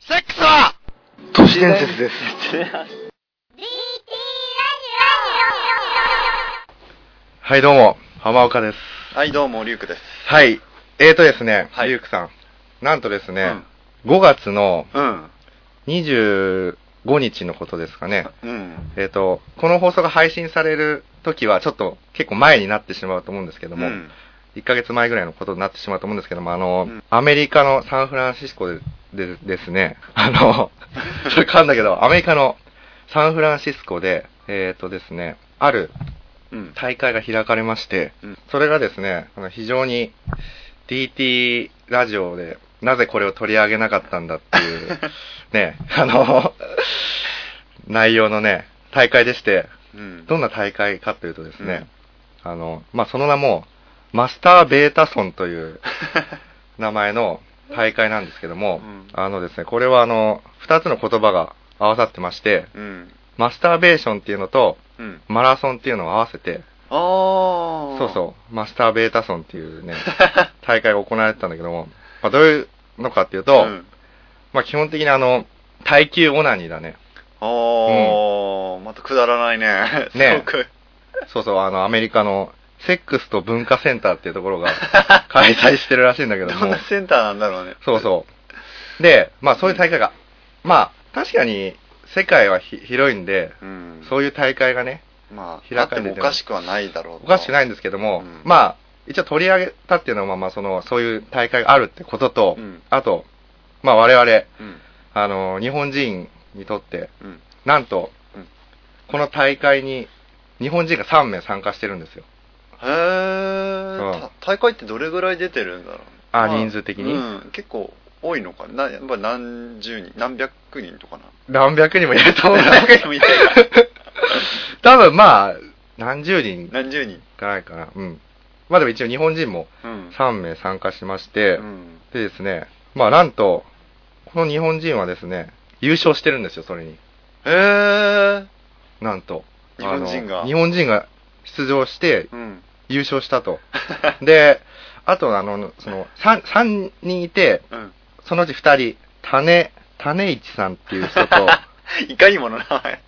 セックスは？都市伝説です。はい、どうも、浜岡です。はい、どうも、リュウクです。はい、えーとですね、はいリュウクさん、なんとですね、5月のうん。25日のことですかね、うん。えーと、この放送が配信される時はちょっと結構前になってしまうと思うんですけども、うん1ヶ月前ぐらいのことになってしまうと思うんですけども、あの、うんアメリカのサンフランシスコででですね、あの、それ噛んだけど、アメリカのサンフランシスコで、えっ、とですね、あるうん。大会が開かれまして、うんそれがですね、あの非常に DT ラジオでなぜこれを取り上げなかったんだっていう、ね、あの、内容のね、大会でして、うん。どんな大会かというとですね、あの、まあ、その名も、マスターベータソンという 名前の大会なんですけども、うんあのですね、これはあの、二つの言葉が合わさってまして、うん。マスターベーションっていうのと、うん。マラソンっていうのを合わせて。そうそう、マスターベータソンっていうね、大会が行われてたんだけども、まあ、どういうのかっていうと、うん。まあ、基本的にあの、耐久オナニーだね。あー、またくだらないね。ね そうそう、あの、アメリカのセックスと文化センターっていうところが 開催してるらしいんだけどもどんな、センターなんだろうね。そうそう。で、まあそういう大会が、まあ確かに世界はひ広いんで、うん。そういう大会がね、まあ、開かれてもおかしくはないだろうおかしくないい。んですけども、うんまあ一応取り上げたっていうのは、まあまあその、そういう大会があるってことと、うんあと、まあ我々、うん。あの、日本人にとって、うん。なんと、うんこの大会に日本人が3名参加してるんですよ。へー、た大会ってどれぐらい出てるんだろう？あま人数的に？うん。結構多いのかな？なやっぱ何十人、何百人とかな？何百人もいると思う何百人もいないか多分まあ、何十人？何十人？かないかな。うん。まあでも一応日本人もうん。3名参加しまして、うん。でですね、まあなんと、この日本人はですね、優勝してるんですよ、それに。へー。なんと。日本人が日本人が出場してうん。優勝したと。で、あとあの、その、3, 三人いて、うん。そのうち2人、種、種市さんっていう人と、いかにもの名前。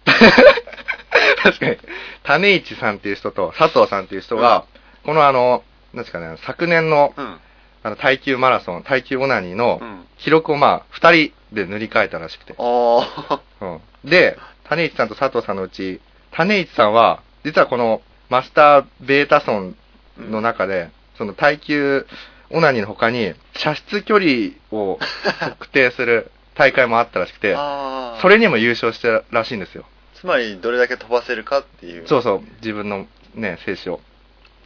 確かに、種市さんっていう人と、佐藤さんっていう人が、このあの、なんですかね、昨年の、うん。あの、耐久マラソン、耐久オナニーのうん。記録をまあ、二人で塗り替えたらしくて。うん。で、種市さんと佐藤さんのうち、種市さんは、実はこのマスターベータソンの中で、その耐久オナニーの他に、射出距離を測定する 大会もあったらしくて。それにも優勝したらしいんですよ。つまり、どれだけ飛ばせるかっていう。そうそう、自分のね、静止を。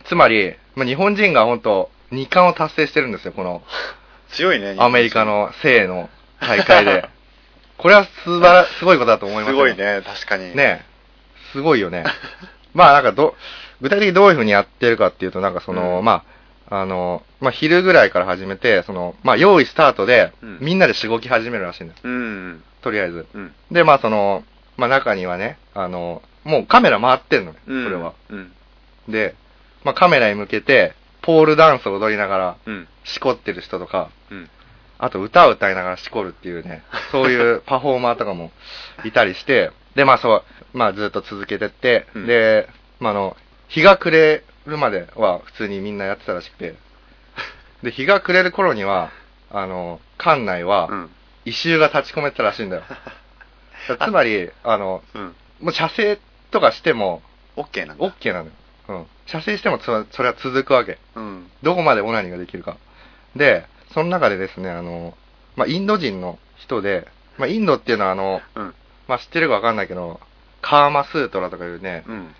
つまり、まあ、日本人が本当2冠を達成してるんですよ、この 強いね。アメリカ。の性の大会で。これは素晴ら、すごいことだと思います すよごいね、確かに。。ねすごいよね。まあなんかど、具体的にどういうふうにやってるかっていうと、なんかその、うんまあ、あの、まあ昼ぐらいから始めて、その、まあ用意スタートで、うんみんなでしごき始めるらしいんだよ。うん。とりあえず。うん。で、まあその、まあ中にはね、あの、もうカメラ回ってんのね、こうん。れは。。うん。で、まあカメラに向けて、ポールダンスを踊りながら、うん。しこってる人とか、うん。あと歌を歌いながらしこるっていうね、そういうパフォーマーとかもいたりして、で、まあそう、まあずっと続けてって、うんで、まああの、日が暮れるまでは普通にみんなやってたらしくて、で、日が暮れる頃には、あの、館内はうん。異臭が立ち込めてたらしいんだよ。だからつまり、あの、うん。もう射精とかしても、オッケーなんだ。OK なのよ。うん。射精してもそそれは続くわけ。うん。どこまでオナニーができるか。で、その中でですね、あの、まあ、インド人の人で、まあ、インドっていうのはあの、うん。まあ、知ってるかわかんないけど、カーマスートラとかいうね、うん。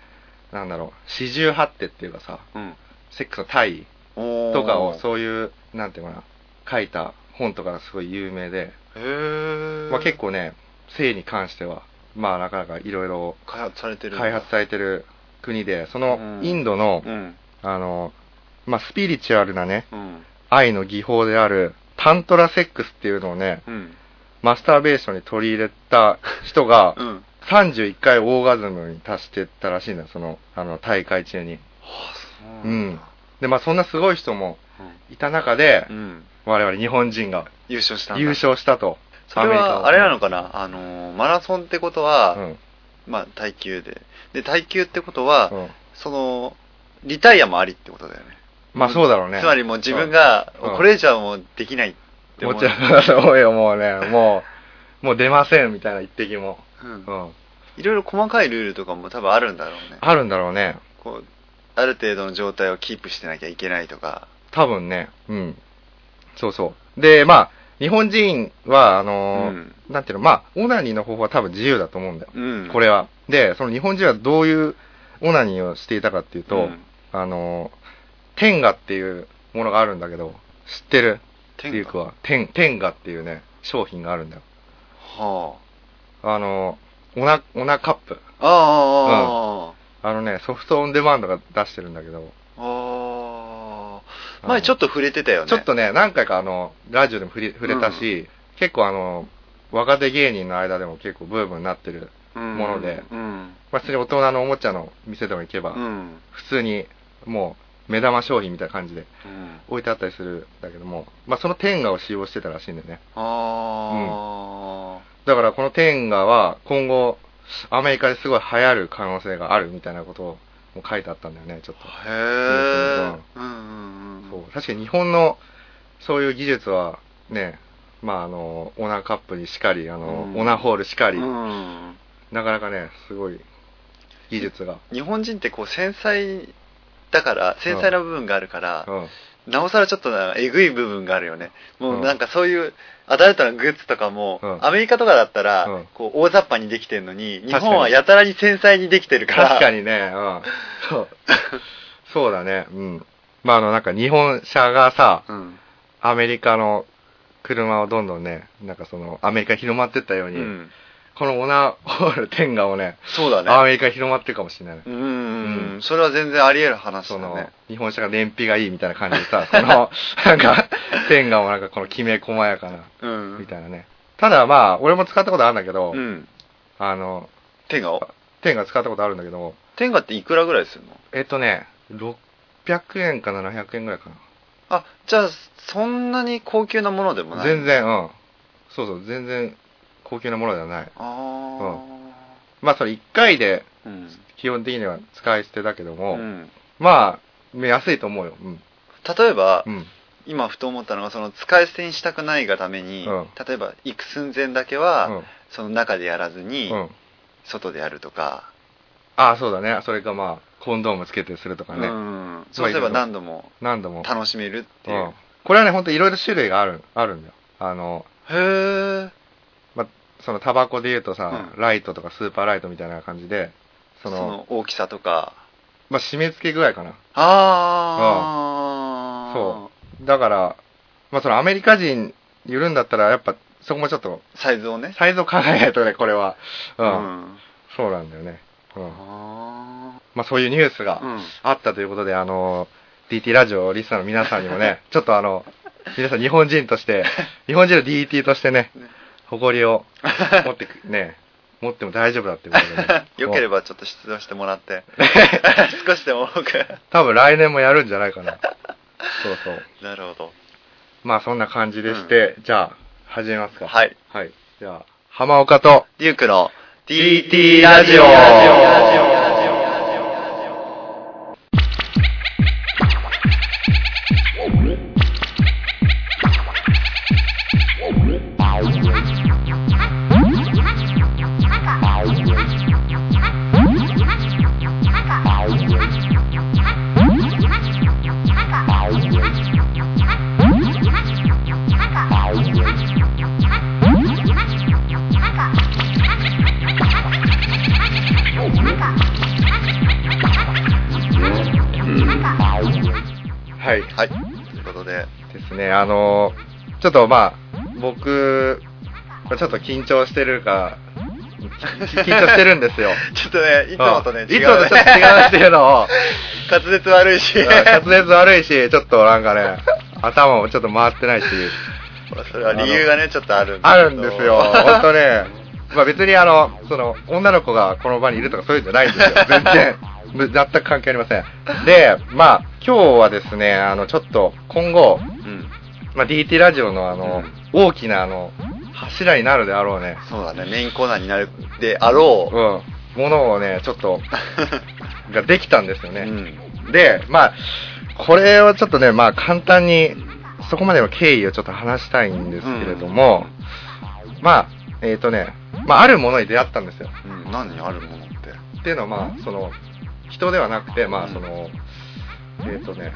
なんだろう、四十八手っていうかさ、うん。セックスの体おーとかをそういう、なんていうかな、書いた本とかがすごい有名で、へー。まあ、結構ね、性に関しては、まあなかなかいろいろ開発されてる。開発されてる国で、そのうんインドの、うん。あの、まあ、スピリチュアルなね、うん。愛の技法であるタントラセックスっていうのをね、うん。マスターベーションに取り入れた人が う、ん。31回オーガズムに達してったらしいんだよ、その、あの、大会中に。そううん。で、まあそんなすごい人もうんいた中でう、ん。我々日本人が優勝した。優勝したと。それは、あれなのかな？あの、マラソンってことは、うん。まあ、耐久で。で、耐久ってことは、うんその、リタイアもありってことだよね。まあそうだろうね。つまりもう自分が、うんこれ以上はもうできないって思う。もちろん、そうよ、もうね、もう、もう出ません、みたいな一滴も。うんうん。いろいろ細かいルールとかも多分あるんだろうね。あるんだろうね。こう、ある程度の状態をキープしてなきゃいけないとか。多分ね。うん。そうそう。で、まあ、日本人は、あのーうんなんていうの、まあ、オナニーの方法は多分自由だと思うんだよ。うん。これは。で、その日本人はどういうオナニーをしていたかっていうと、うんあのー、天下っていうものがあるんだけど、知ってる？天下リュウクは。天、天下っていうね、商品があるんだよ。はあのー、オナ、オナカップ。あ。ああ、あのね、ソフトオンデマンドが出してるんだけど、ああ。前ちょっと触れてたよね。ちょっとね、何回かあの、ラジオでも触れ触れたし、結構あの、若手芸人の間でも結構ブームになってる。うんものでうん。まあ、普通に大人のおもちゃの店でも行けば、うん。普通にもう目玉商品みたいな感じでうん。置いてあったりするんだけども、まあ、その天下を使用してたらしいんだよね。あだからこの天下は今後、アメリカですごい流行る可能性があるみたいなことをもう書いてあったんだよね、ちょっと。あ。へえ。うんうんうん。そう確かに日本のそういう技術はね、まああの、オナカップにしかり、あの、うんオナホールしかり、うん。なかなかね、すごい技術が。日本人ってこう繊細だから、繊細な部分があるから、うん。なおさらちょっとなえぐい部分があるよね。もううんなんかそういうアダルトなグッズとかも、うんアメリカとかだったら、うんこう大雑把にできてるのに、日本はやたらに繊細にできてるから。確かにね、うん。そう。そうだね、うん。まああの、なんか日本車がさ、うん。アメリカの車をどんどんね、なんかその、アメリカに広まってったように、うん。このオナホール天下をね、そうだね。アメリカに広まってるかもしれないね。うんうん。それは全然あり得る話そのだね。、日本車が燃費がいいみたいな感じでさ、この、なんか、天下もなんかこのきめ細やかな、うん。みたいなね。ただまあ、俺も使ったことあるんだけど、うん。あの、天下を？天下使ったことあるんだけど、天下っていくらぐらいするの？えっとね、600円か700円ぐらいかな。あ、じゃあ、そんなに高級なものでもない？全。然、うん。そうそう、全然高級なものではない。あまあそれ1回で。基本的には使い捨てだけども、うん。まあ、安いと思うよ。うん。例えば、うん。今ふと思ったのが、その使い捨てにしたくないがために、うん例えば行く寸前だけは、うん。その中でやらずに、うん。外でやるとか、ああ、そうだね。それかまあ、コンドームつけてするとかね。うん、そうすれば何度も何度も。楽しめるっていうう。ん。これはね、ほんといろいろ種類がある、あるんだよ。あの、へえ。まあ、そのタバコで言うとさ、うんライトとかスーパーライトみたいな感じで、そその、の大きさとか。まあ、締め付けぐらいかな。ああ、そう。だから、まあ、そのアメリカ人いるんだったら、やっぱ、そこもちょっと、サイズをね。サイズを考えないとね、これは。う。うんん。そうなんだよね。うん。あまあ、そういうニュースがーうん。あったということで、あの、DT ラジオリスナーの皆さんにもね、ちょっとあの、皆さん日本人として、日本人の DT としてね、ね誇りを持ってく、ね、持っても大丈夫だっていうことで、ね。よければ。ばちょっと出場してもらって。少しでも多く。多分来年もやるんじゃないかな。そうそう。なるほど。まあそんな感じでして、じゃあ、始めますか。はい。はい。じゃあ、浜岡と、デュークの DT ラジラジオちょっとまあ、僕、ちょっと緊張してるか、き緊張してるんですよ。ちょっとね、いつもとね、うんいつもとちょっと違うっていうのを、滑舌悪いし。滑舌悪いし、ちょっとなんかね、頭もちょっと回ってないし、それは理由がね、ちょっとあるんあるんですよ。本当ね。まあ別にあの、その、女の子がこの場にいるとかそういうんじゃないんですよ。全然。む全く関係ありません。で、まあ、今日はですね、あの、ちょっと、今後、うん。まあ、DT ラジオのあの、大きなあの、柱になるであろうね。そうだね、メインコーナーになるであろう。うん。ものをね、ちょっと、ができたんですよね。うん。で、まあ、これをちょっとね、まあ簡単に、そこまでの経緯をちょっと話したいんですけれども、まあ、えっ、とね、まああるものに出会ったんですよ。うん、何？あるものって？っていうのはまあ、その、人ではなくて、まあその、えっ、とね、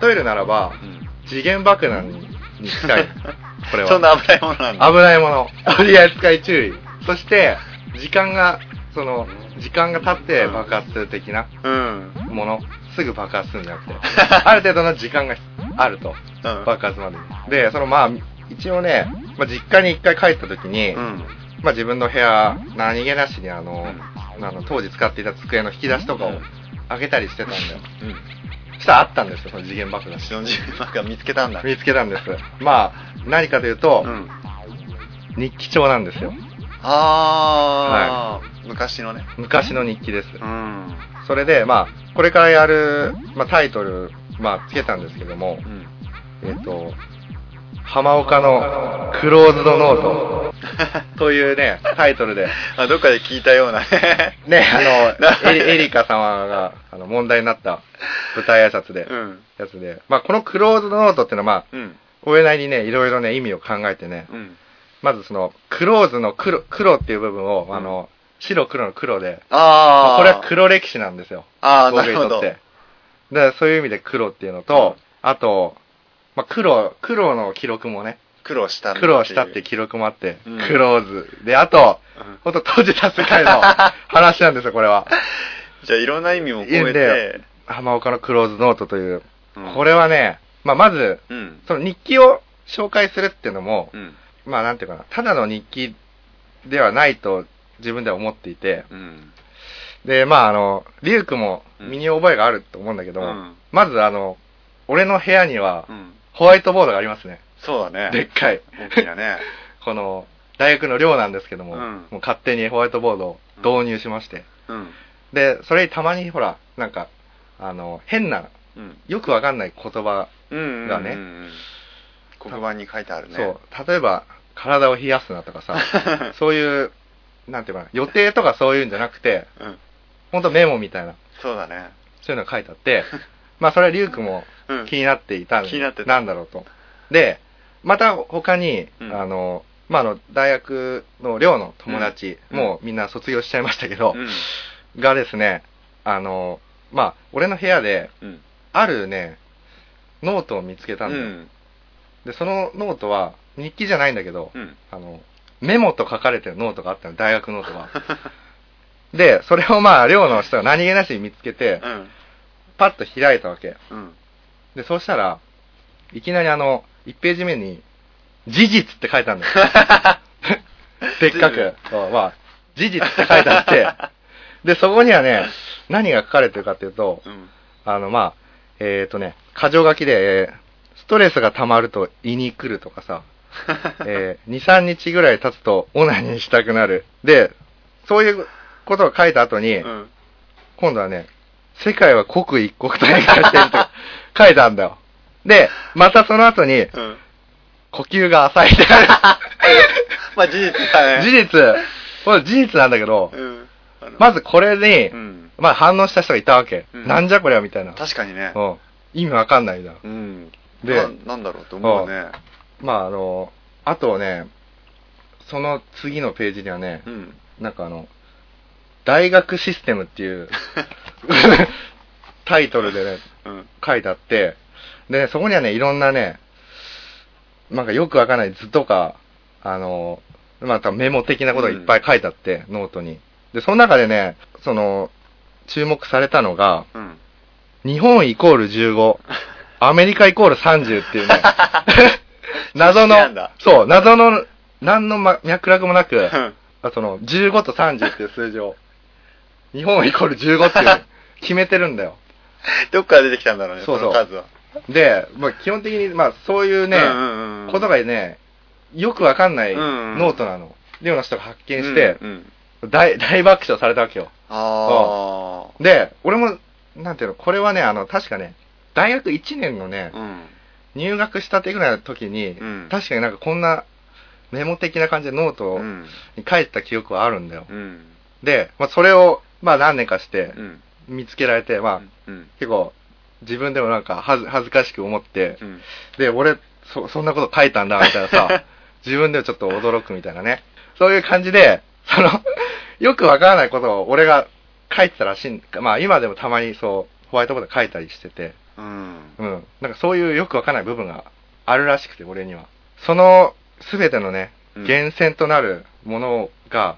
例えるならば、うん。次元爆弾に近い。これは。そんな危ないものなんだ。危ないもの。取り扱い注意。そして、時間が、その、時間が経って爆発的なうん。もの、すぐ爆発するんじゃなくて、ある程度の時間があると、うん。爆発までに。で、そのまあ、一応ね、まあ、実家に一回帰った時に、うん。まあ自分の部屋、何気なしにあの、あの当時使っていた机の引き出しとかをうん開けたりしてたんだよ。しあったんですよ、その次元爆弾。忍じなんか見つけたんだ。見つけたんです。まあ、何かというと、うん。日記帳なんですよ。あー、昔のね。昔の日記です。うん。それで、まあ、これからやる、まあ、タイトル、まあ、つけたんですけどもう、ん。えっ、と、浜岡のクローズドノート というね、タイトルで、あ、どっかで聞いたようなね。ね、あの、エリカ様が、あの、問題になった舞台挨拶で、うん。やつで、まあ、このクローズドノートっていうのは、まあ、うん。これなりにね、いろいろね、意味を考えてね、うん。まずその、クローズの黒、黒っていう部分を、うんあの、白黒の黒で、あー。これは黒歴史なんですよ。あー、なるほど。だからそういう意味で黒っていうのと、あと、まあ、黒、黒の記録もね、苦労した苦労したっていう記録もあって、うんクローズ。で、あと、うんほんと閉じた世界の 話なんですよ、これは。じゃあいろんな意味も込めて、浜岡のクローズノートという。うんこれはね、まあ、まず、うん。その日記を紹介するっていうのも、うん。まあ、なんていうかな、ただの日記ではないと自分では思っていて、うん。で、まあ、あの、リュウクも身に覚えがあると思うんだけども、うんまずあの、俺の部屋にはうん。ホワイトボードがありますね。そうだね。でっかい。大きなね。この、大学の寮なんですけども、うんもう勝手にホワイトボードを導入しまして。うん。で、それにたまにほら、なんか、あの、変な、うん。よくわかんない言葉、うんうんうん。がね黒板に書いてあるね。そう、例えば、体を冷やすなとかさ、そういう、なんていうかな、予定とかそういうんじゃなくて、うん。ほんとメモみたいな、そうだね。そういうのが書いてあって、まあそれはリュウクもうん。気になっていたんで気になってたなんだろうと。で、また他に、うんあの、まああの、大学の寮の友達、うんもうみんな卒業しちゃいましたけど、うん。がですね、あの、まあ俺の部屋で、うん。あるね、ノートを見つけたんだよ。うん。で、そのノートは、日記じゃないんだけど、うん。あの、メモと書かれてるノートがあったの、大学ノートが。で、それをまあ、寮の人が何気なしに見つけて、うん。パッと開いたわけ。うん。で、そうしたら、いきなりあの、1ページ目に、事実って書いてあるんだよ。でっかく。そうまあ、事実って書いてあって、で、そこにはね、何が書かれてるかっていうと、うん。あの、まあ、えっ、とね、箇条書きで、えーストレスが溜まると胃に来るとかさ、えー、2、3日ぐらい経つとオナニーしたくなる。で、そういうことが書いた後に、うん。今度はね、世界は刻一刻と変化しているとか書いてあるんだよ。で、またその後に、うん。呼吸が浅いって。まあ事実だね。事実、これ事実なんだけど、うん。まずこれに、うん。まあ反応した人がいたわけ。うんなんじゃこりゃみたいな。確かにね。うん。意味わかんないじゃん。うん。でななんだろうと思うね。まああの、あとね、その次のページにはね、うん。なんかあの、大学システムっていう タイトルでね、うん。書いてあって、で、そこにはね、いろんなね、なんかよくわかんない図とか、あの、またメモ的なことがいっぱい書いてあって、ノートに。で、その中でね、その、注目されたのが、うん。日本イコール15、アメリカイコール30っていうね、謎のそう、謎の、何のま脈絡もなく、うんあその、15と30っていう数字を、日本イコール15っていうの決めてるんだよ。どっから出てきたんだろうね、そそうそうの数は。で、まあ、基本的に、まあ、そういうね、うんうんうんことがね、よくわかんないうんうんノートなの。寮の人が発見してうん、うん大、大爆笑されたわけよ。あで、俺も、なんていうの、これはね、あの、確かね、大学1年のねあ。、うん。入学したてぐらいの時に、うん確かになんかこんなメモ的な感じでノートうん。に書いてた記憶はあるんだよ。うん。で、まあ、それを、まあ何年かしてうん。見つけられて、まあうん。結構自分でもなんか恥ず恥ずかしく思ってう、ん。で、俺、そ、そんなこと書いたんだ、みたいなさ、自分ではちょっと驚くみたいなね。そういう感じで、その、よくわからないことを俺が書いてたらしいん、まあ今でもたまにそう、ホワイトボードで書いたりしてて、うん。うん。なんかそういうよくわからない部分があるらしくて、俺には。その、すべてのね、うん源泉となるものが、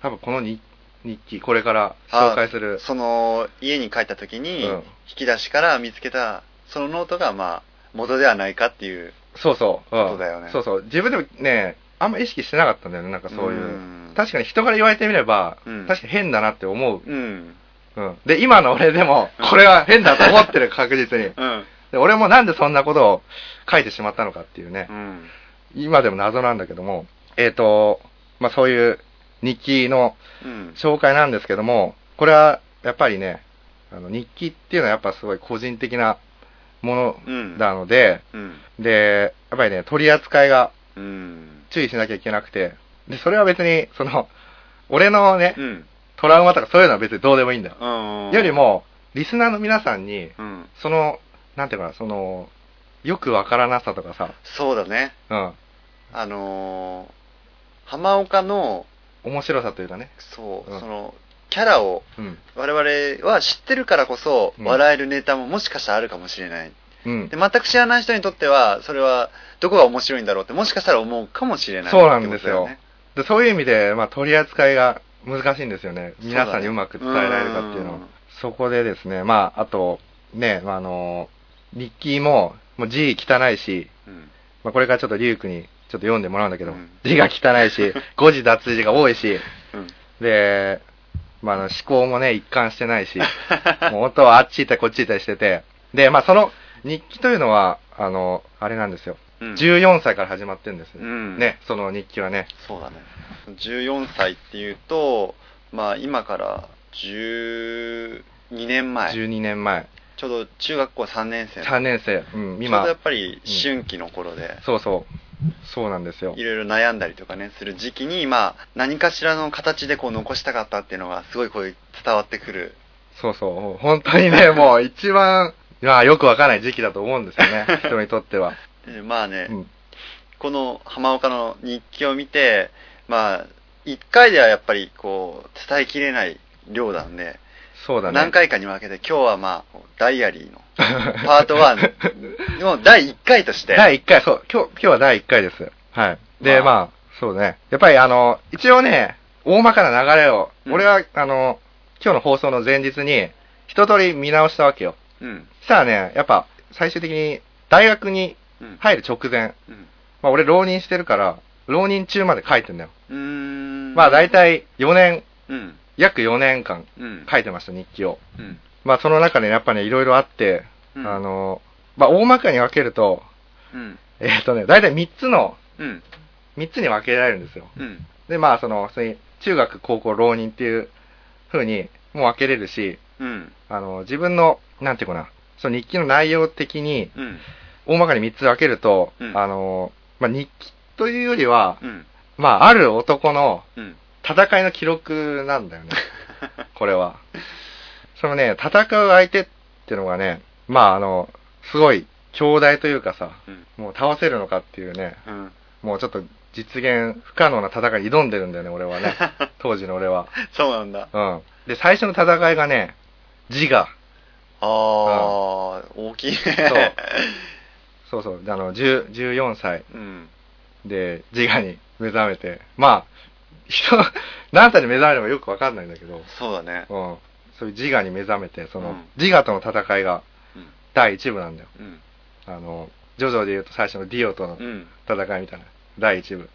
多分この日日記、これから紹介する、その、家に帰った時に、うん引き出しから見つけた、そのノートが、まあ、元ではないかっていう。そうそう、うんそうだよねそうそう。自分でもね、あんま意識してなかったんだよね、なんかそういう。うん確かに人から言われてみれば、うん確かに変だなって思う。うん。うん。で、今の俺でも、これは変だと思ってる、確実に。うん。で俺もなんでそんなことを書いてしまったのかっていうねう、ん。今でも謎なんだけども、えっ、と、まあそういう日記のうん。紹介なんですけども、これはやっぱりね、あの日記っていうのはやっぱすごい個人的なもうんのなので、うん。で、やっぱりね、取り扱いがうん。注意しなきゃいけなくて、で、それは別に、その、俺のね、うん。トラウマとかそういうのは別にどうでもいいんだよ。うん。より、も、リスナーの皆さんに、うん。その、なんていうかな、その、よくわからなさとかさ、そうだね。うん、あのー、浜岡の、面白さというかね、そう、うんその、キャラをうん、我々は知ってるからこそ、うん笑えるネタももしかしたらあるかもしれない。うんで、。全く知らない人にとっては、それは、どこが面白いんだろうって、もしかしたら思うかもしれない。そうなんですよでそういう意味で、まあ、取り扱いが難しいんですよね。そうだね皆さんにうまく伝えられるかっていうのは。うんそこでですね、まあ、あと、ね、まあ、あの、日記も、もう字汚いし、うん。まあ、これからちょっとリュウクにちょっと読んでもらうんだけど、うん字が汚いし、誤字脱字が多いし、うん。で、まあ、あの思考もね、一貫してないし、もう本当はあっち行ったりこっち行ったりしてて、で、まあ、その日記というのは、あの、あれなんですよ。うん14歳から始まってるんですよ、うんね、その日記はね。そうだね。14歳っていうと、まあ今から12年前。12年前。ちょうど中学校3年生の。3年生。うん、今ちょうどやっ。ぱり春季の頃で、そうそう。そうなんですよい。ろいろ悩んだりとかね、する時期に、まあ何かしらの形でこう残したかったっていうのがすごいこう伝わってくる。そうそう。本当にね、もう一番、まあよくわからない時期だと思うんですよね。人にとっては。でまあね、うん。この浜岡の日記を見て、まあ、一回ではやっぱりこう、伝えきれない量なんで、そうだね。何回かに分けて、今日はまあ、ダイアリーのパート1 の第1回として、第1回、そう、今日、今日は第1回です。はい。で、まあ。まあ、そうね。やっぱりあの、一応ね、大まかな流れを、うん。俺は、あの、今日の放送の前日に、一通り見直したわけよ。うん、そしたらね、やっぱ、最終的に、大学にうん、入る直前、うん、まあ俺浪人してるから、浪人中まで書いてんだよ。うーん、まあ大、体4年、うん、約4年間うん、書いてました、日記を。うん、まあその中でやっぱね、いろいろあって、うん。あの、まあ大まかに分けると、うん、えっ、とね、大体3つの、うん、3つに分けられるんですよ。うん、で、まあその、普通に中学、高校、浪人っていう風にもう分けれるし、うん、あの、自分の、なんていうかな、その日記の内容的に、うん、大まかに3つ分けると、うん。あの、まあ日記というよりは、うん、まあある男のうん、戦いの記録なんだよね。これは。そのね、戦う相手っていうのがね、まああの、すごい強大というかさ、うん、もう倒せるのかっていうね、うん、もうちょっと実現不可能な戦いに挑んでるんだよね、俺はね。当時の俺は。そうなんだ。うん。で、最初の戦いがね、自我。ああ、大きいね。そうそう。であの、10 14歳うん、で自我に目覚めて、まあ、人、何歳で目覚めるのかよくわかんないんだけど、そうだね。うん。そういう自我に目覚めて、その、うん自我との戦いがうん、第一部なんだよ。うん、あの、ジョジョで言うと最初のディオとのうん、戦いみたいな。第一部。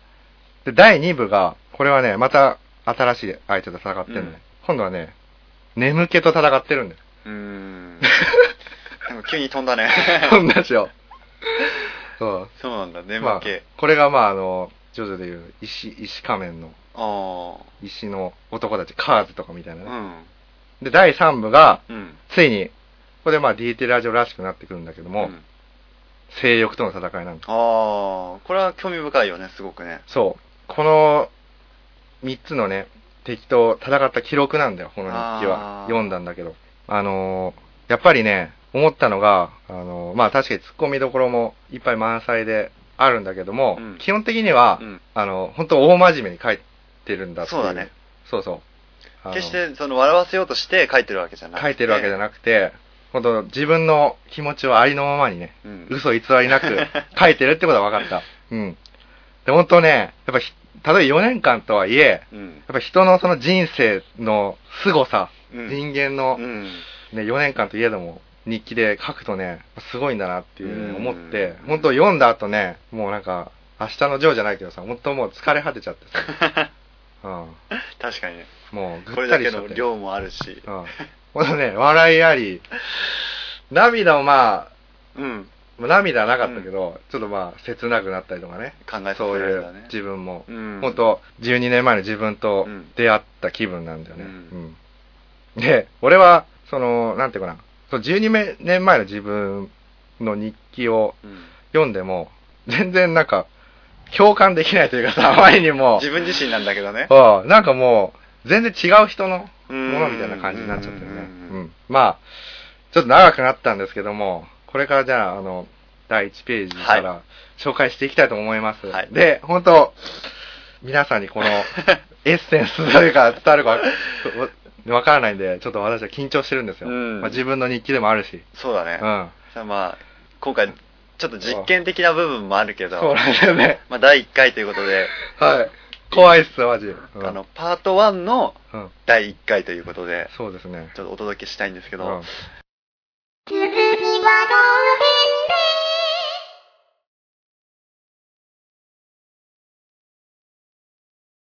で、第二部が、これはね、また新しい相手と戦ってるのね。うん今度はね、眠気と戦ってるんだよ。うーん。なんか急に飛んだね。同じよ。そう。そうなんだ、眠まあ気。、これがまあ、あの、ジョジョでいう石、石仮面の、あ石の男たち、カーズとかみたいなあ、うね。ん、で、第3部が、うん、ついに、ここでまあ DT ラジオらしくなってくるんだけども、うん性欲との戦いなんだ。ああ、これは興味深いよね、すごくね。そう。この3つのね、敵と戦った記録なんだよ、この日記は読んだんだけど。あのーやっぱりね、思ったのが、あのーまあ確かに突っ込みどころもいっぱい満載であるんだけども、うん基本的には、うんあの、本当大真面目に書いてるんだっていそうだね。そうそう。決して、その、笑わせようとして書いてるわけじゃなくて。書いてるわけじゃなくて、本当自分の気持ちをありのままにね、うん嘘偽りなく 書いてるってことは分かった。うん。で、本当ね、やっぱひ、たとえ4年間とはいえ、うん。やっぱ人のその人生の凄さ、うん人間の、うん。ね、4年間といえども、日記で書くとね、すごいんだなっていうねうん思って、本当読んだ後ね、もうなんか、明日のジョーじゃないけどさ、本当もう疲れ果てちゃってさ、うん。確かにね。もうぐこれだけのったりしちゃって。量もあるし。うん。ほんとね、笑いあり、涙もまあ、うん。まあ涙はなかったけど、ちょっとまあ、切なくなったりとかね。考えさせそういう。自分も。うん本当12年前の自分とうん出会った気分なんだよね。ううんで、俺は、その、なんていうかな、その12年前の自分の日記をうん読んでも、全然なんか、共感できないというかさ、あまりにも、自分自身なんだけどね。うんなんかもう、全然違う人のうんものみたいな感じになっちゃってるね。うんうん。まあ、ちょっと長くなったんですけども、これからじゃあ、あの、第1ページかはら紹介していきたいと思います。はいで、本当皆さんにこの エッセンスというか伝わるかわわからないんで、ちょっと私は緊張してるんですよ。うんまあ、自分の日記でもあるし。そうだね。うん。じゃあまあ、今回、ちょっと実験的な部分もあるけど、そうなんですよね。まあ第1回ということで、はい。怖いっすよ、マジ。うんあの、パート1のうん。第1回ということで、そうですね。ちょっとお届けしたいんですけど、うん続きは後で